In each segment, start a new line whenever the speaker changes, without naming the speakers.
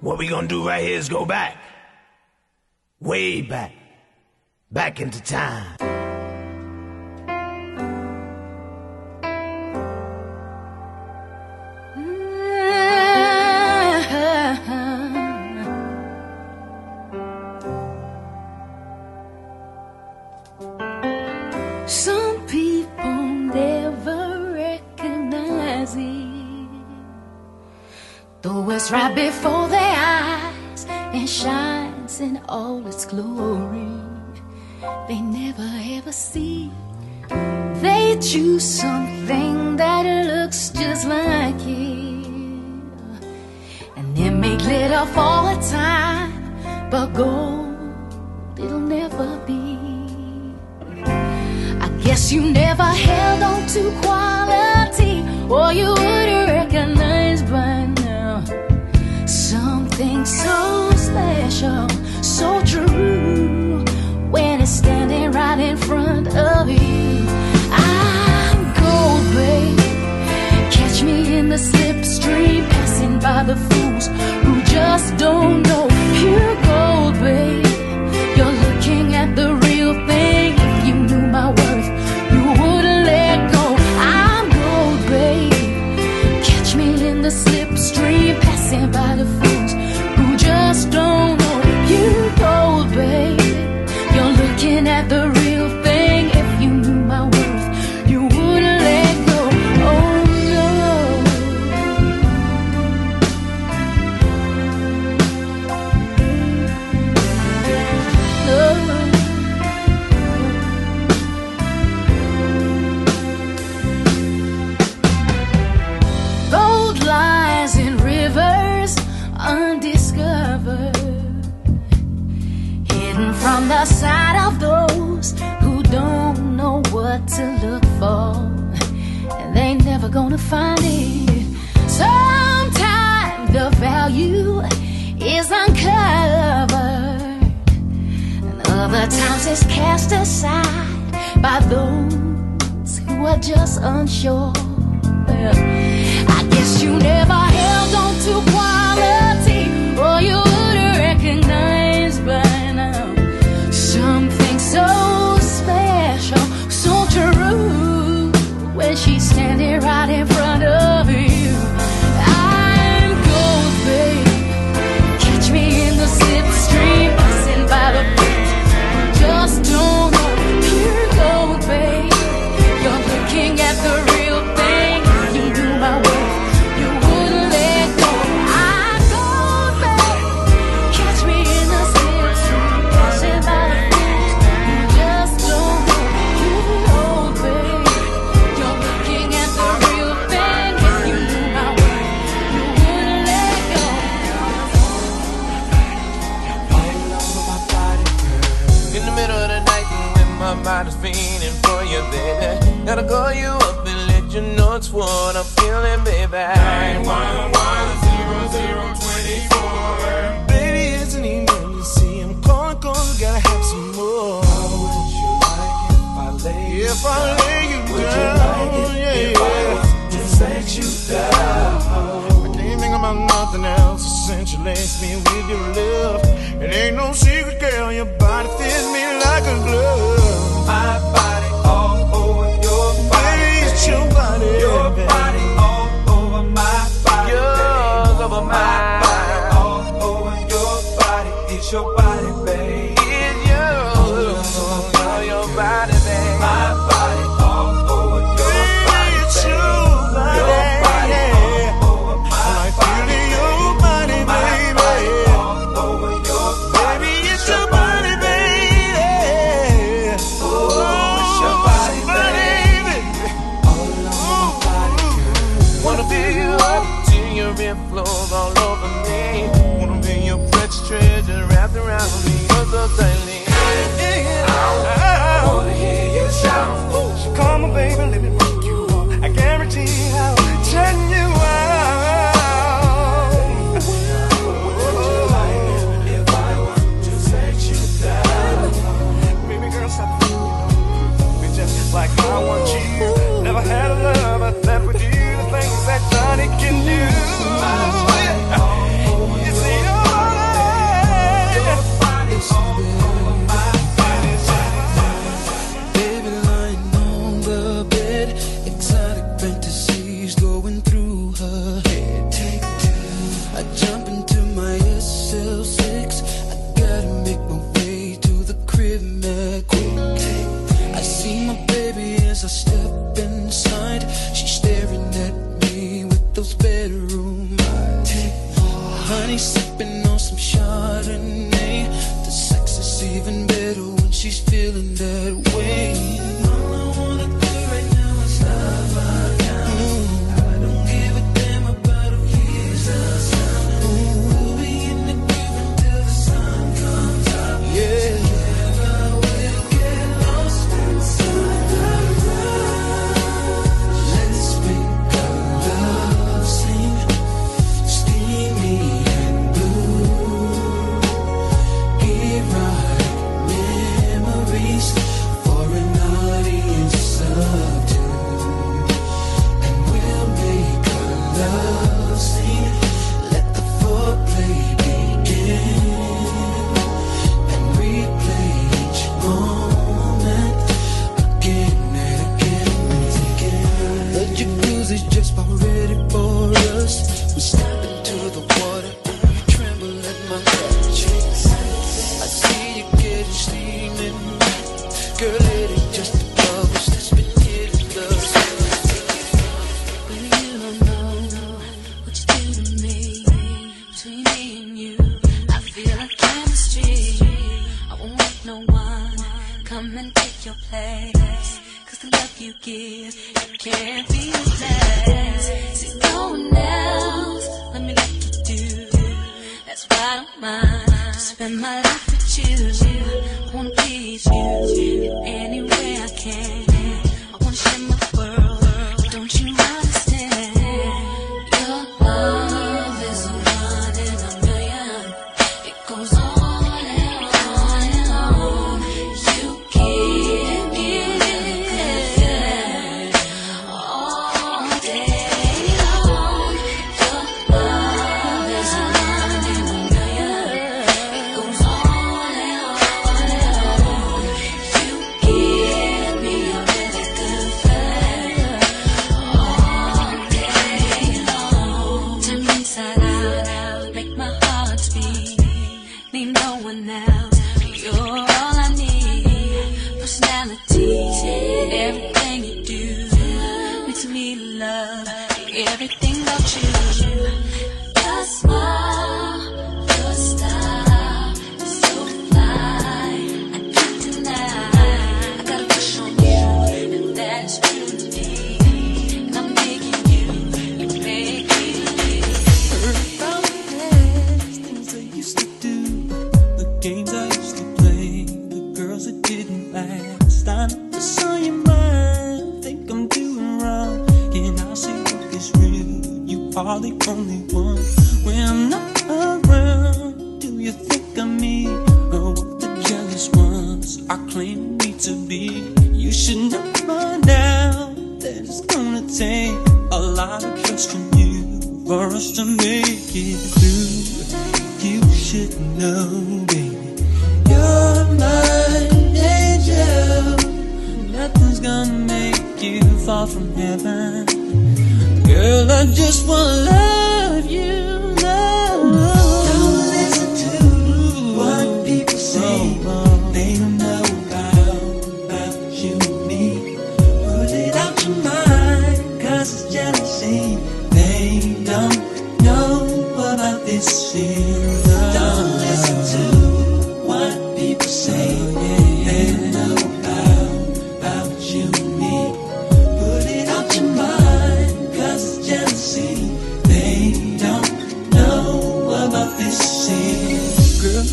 What we gonna do right here is go back. Way back. Back into time.
But gold, it'll never be. I guess you never held on to quality, or you would recognize by now something so special, so true when it's standing right in front of you. I'm gold, babe. Catch me in the slipstream, passing by the fools who just don't know. were just unsure. Well, I guess you never.
even better when she's feeling that way.
everything about you. just. smile.
are the only one when I'm not around. Do you think of me or what the jealous ones are claiming me to be? You should not by now that it's gonna take a lot of trust from you for us to make it through. You should know, baby, you're my angel. Nothing's gonna make you fall from heaven. Girl, I just wanna love you.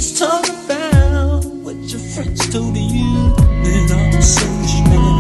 Just talk about what your friends told you Then I was so.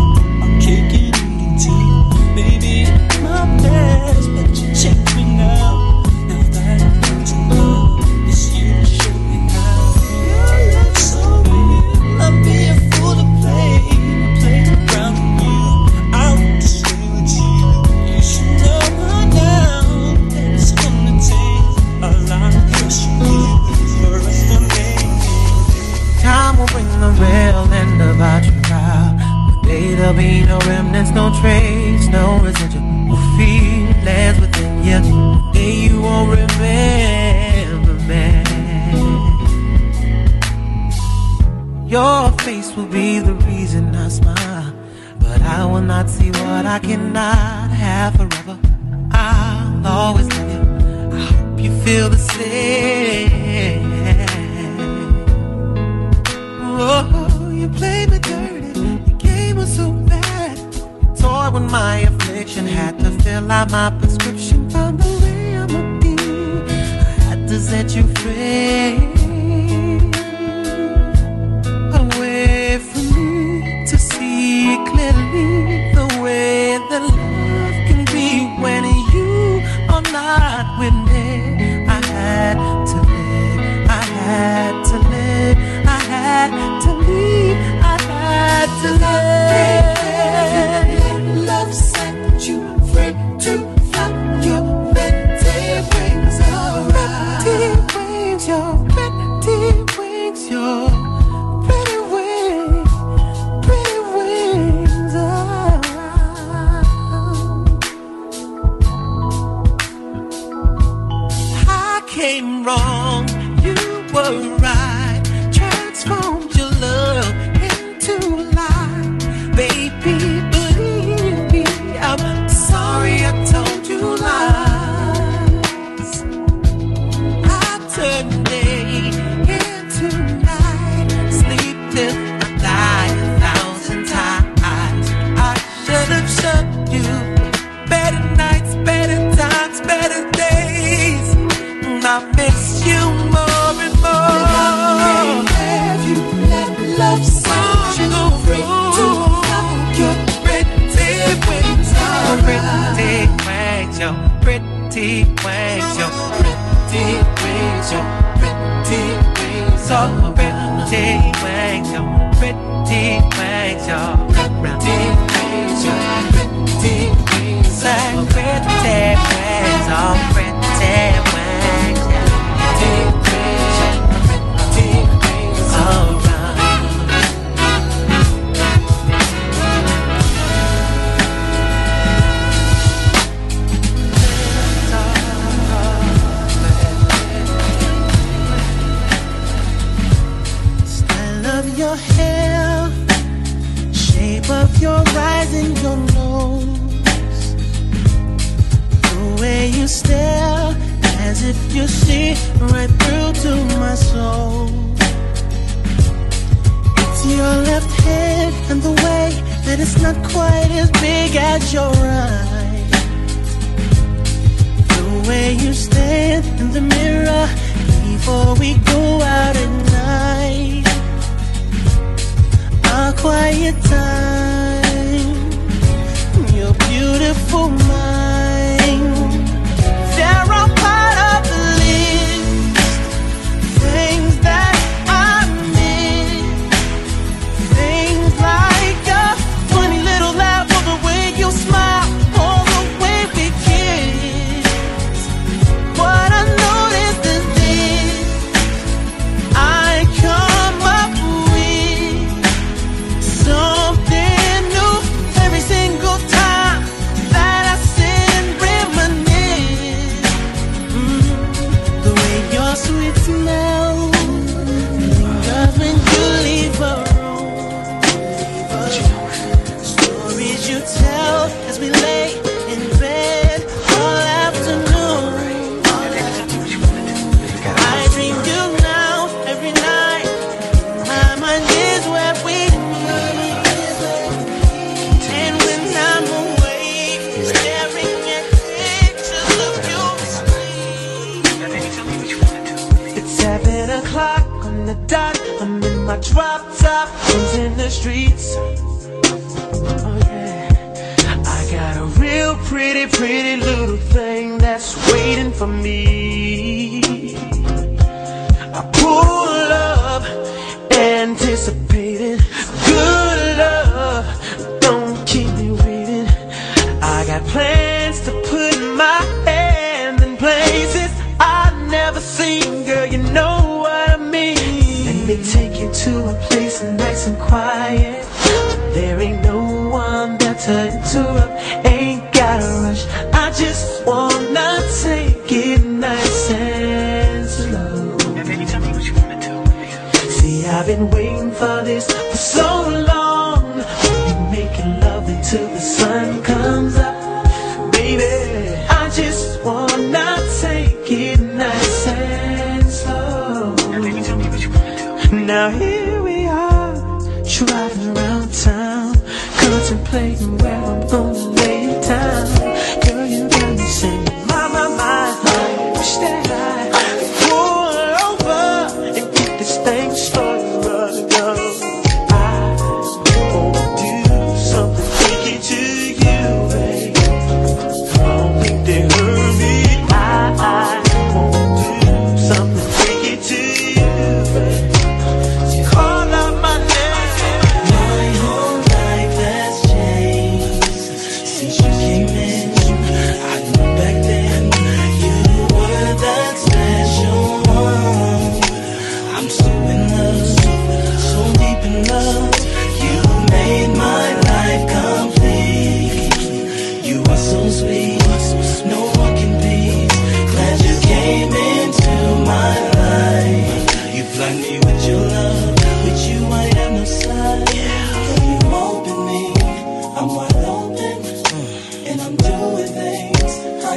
face will be the reason I smile. But I will not see what I cannot have forever. I'll always love you. I hope you feel the same. Oh, you played me dirty. The game was so bad. You toyed with my affliction. Had to fill out my prescription. Found the way I'm a I had to set you free. Had
자. You
stare, as if you see right through to my soul. It's your left hand and the way that it's not quite as big as your right. The way you stand in the mirror before we go out at night. A quiet time, your beautiful mind. My drop top, cruising the streets. Oh yeah. I got a real pretty, pretty little thing that's waiting for me. I pull up, anticipating to nice and quiet. There ain't no one there to interrupt. Ain't gotta rush. I just wanna take it nice and slow. See, I've been waiting for this for so long.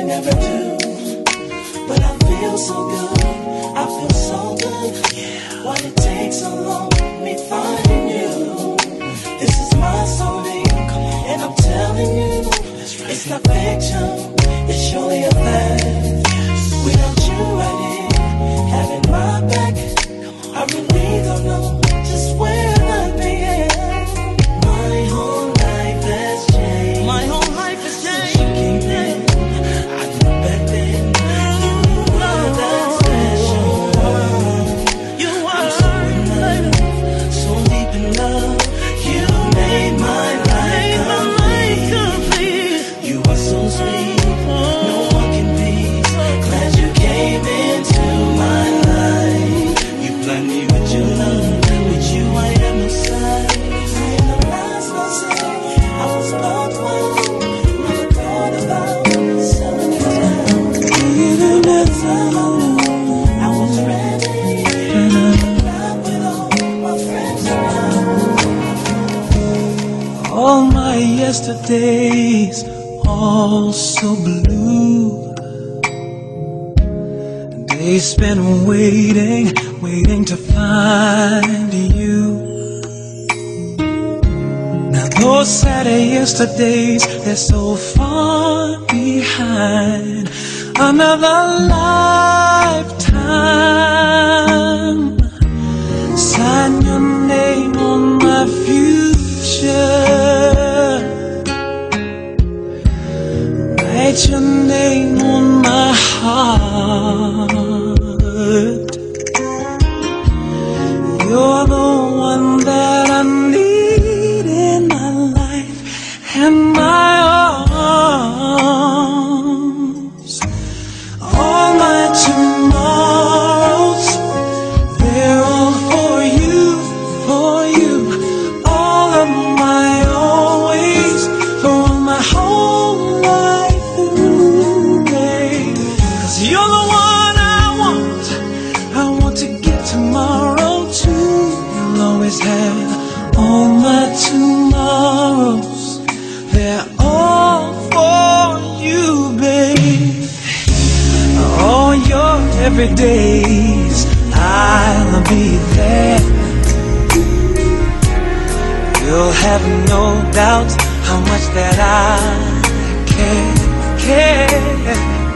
I never do. But
I feel so good, I feel so good. Yeah. Why it takes so long, me finding you. This is my soulmate, and I'm telling you, right. it's not fiction, it's surely a fact. Without you right here, having my back, I really don't know. So blue. Days spent waiting, waiting to find you. Now those sad yesterdays, they're so far behind. Another lifetime. All my tomorrows. They're all for you, babe. All your everydays, I'll be there. You'll have no doubt how much that I care, care.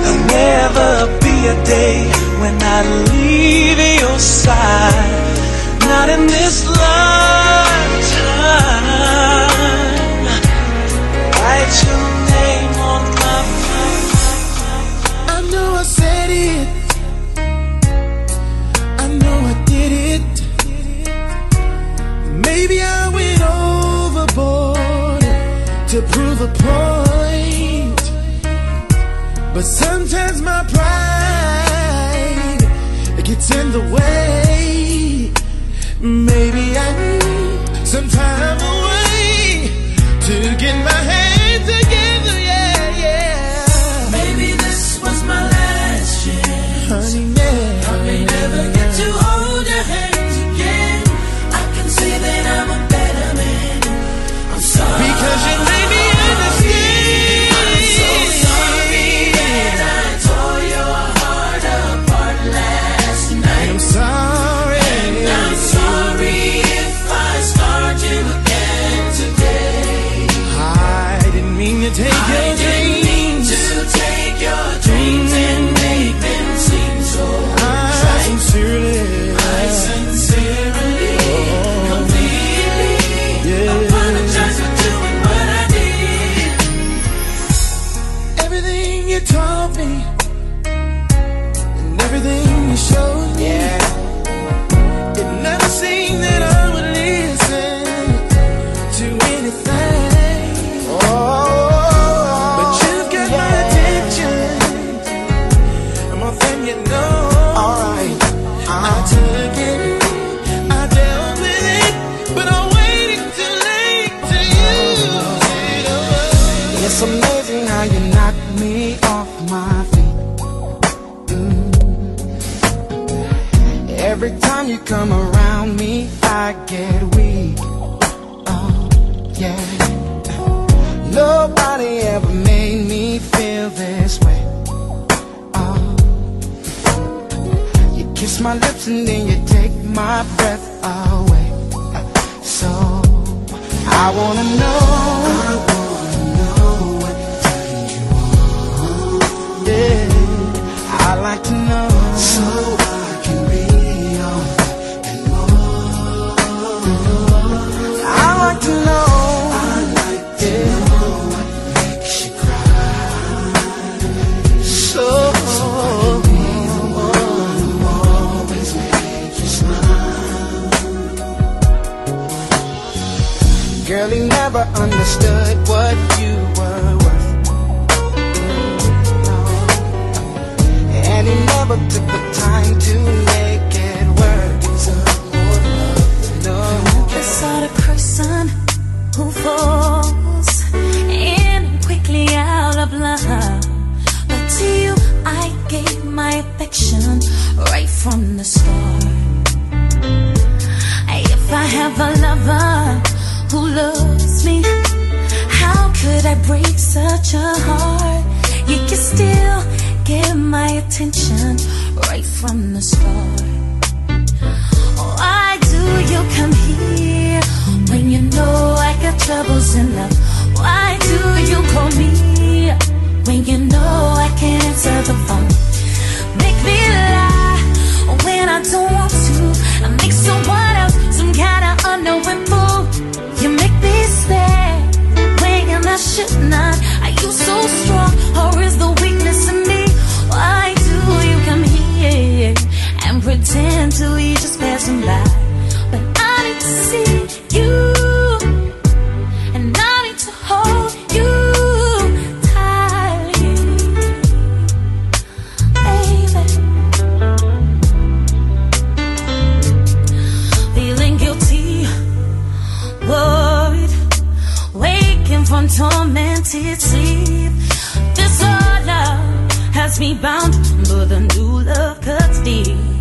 There'll never be a day when I leave your side. Not in this lifetime. Write your name on my
I know I said it. I know I did it. Maybe I went overboard to prove a point. But sometimes my pride gets in the way. To
Every time you come around me, I get weak. Oh, yeah. Nobody ever made me feel this way. Oh. You kiss my lips and then you take my breath away. So I wanna know. Never understood what you were worth. And he never took the time to make it work. No.
The sort of person who falls in quickly out of love. But to you, I gave my affection right from the start. If I have a lover who loves me, how could I break such a heart? You can still get my attention right from the start. mentally just passing by. But I need to see you, and I need to hold you tightly, baby. Feeling guilty, worried, waking from tormented sleep. This old love has me bound, but the new love cuts deep.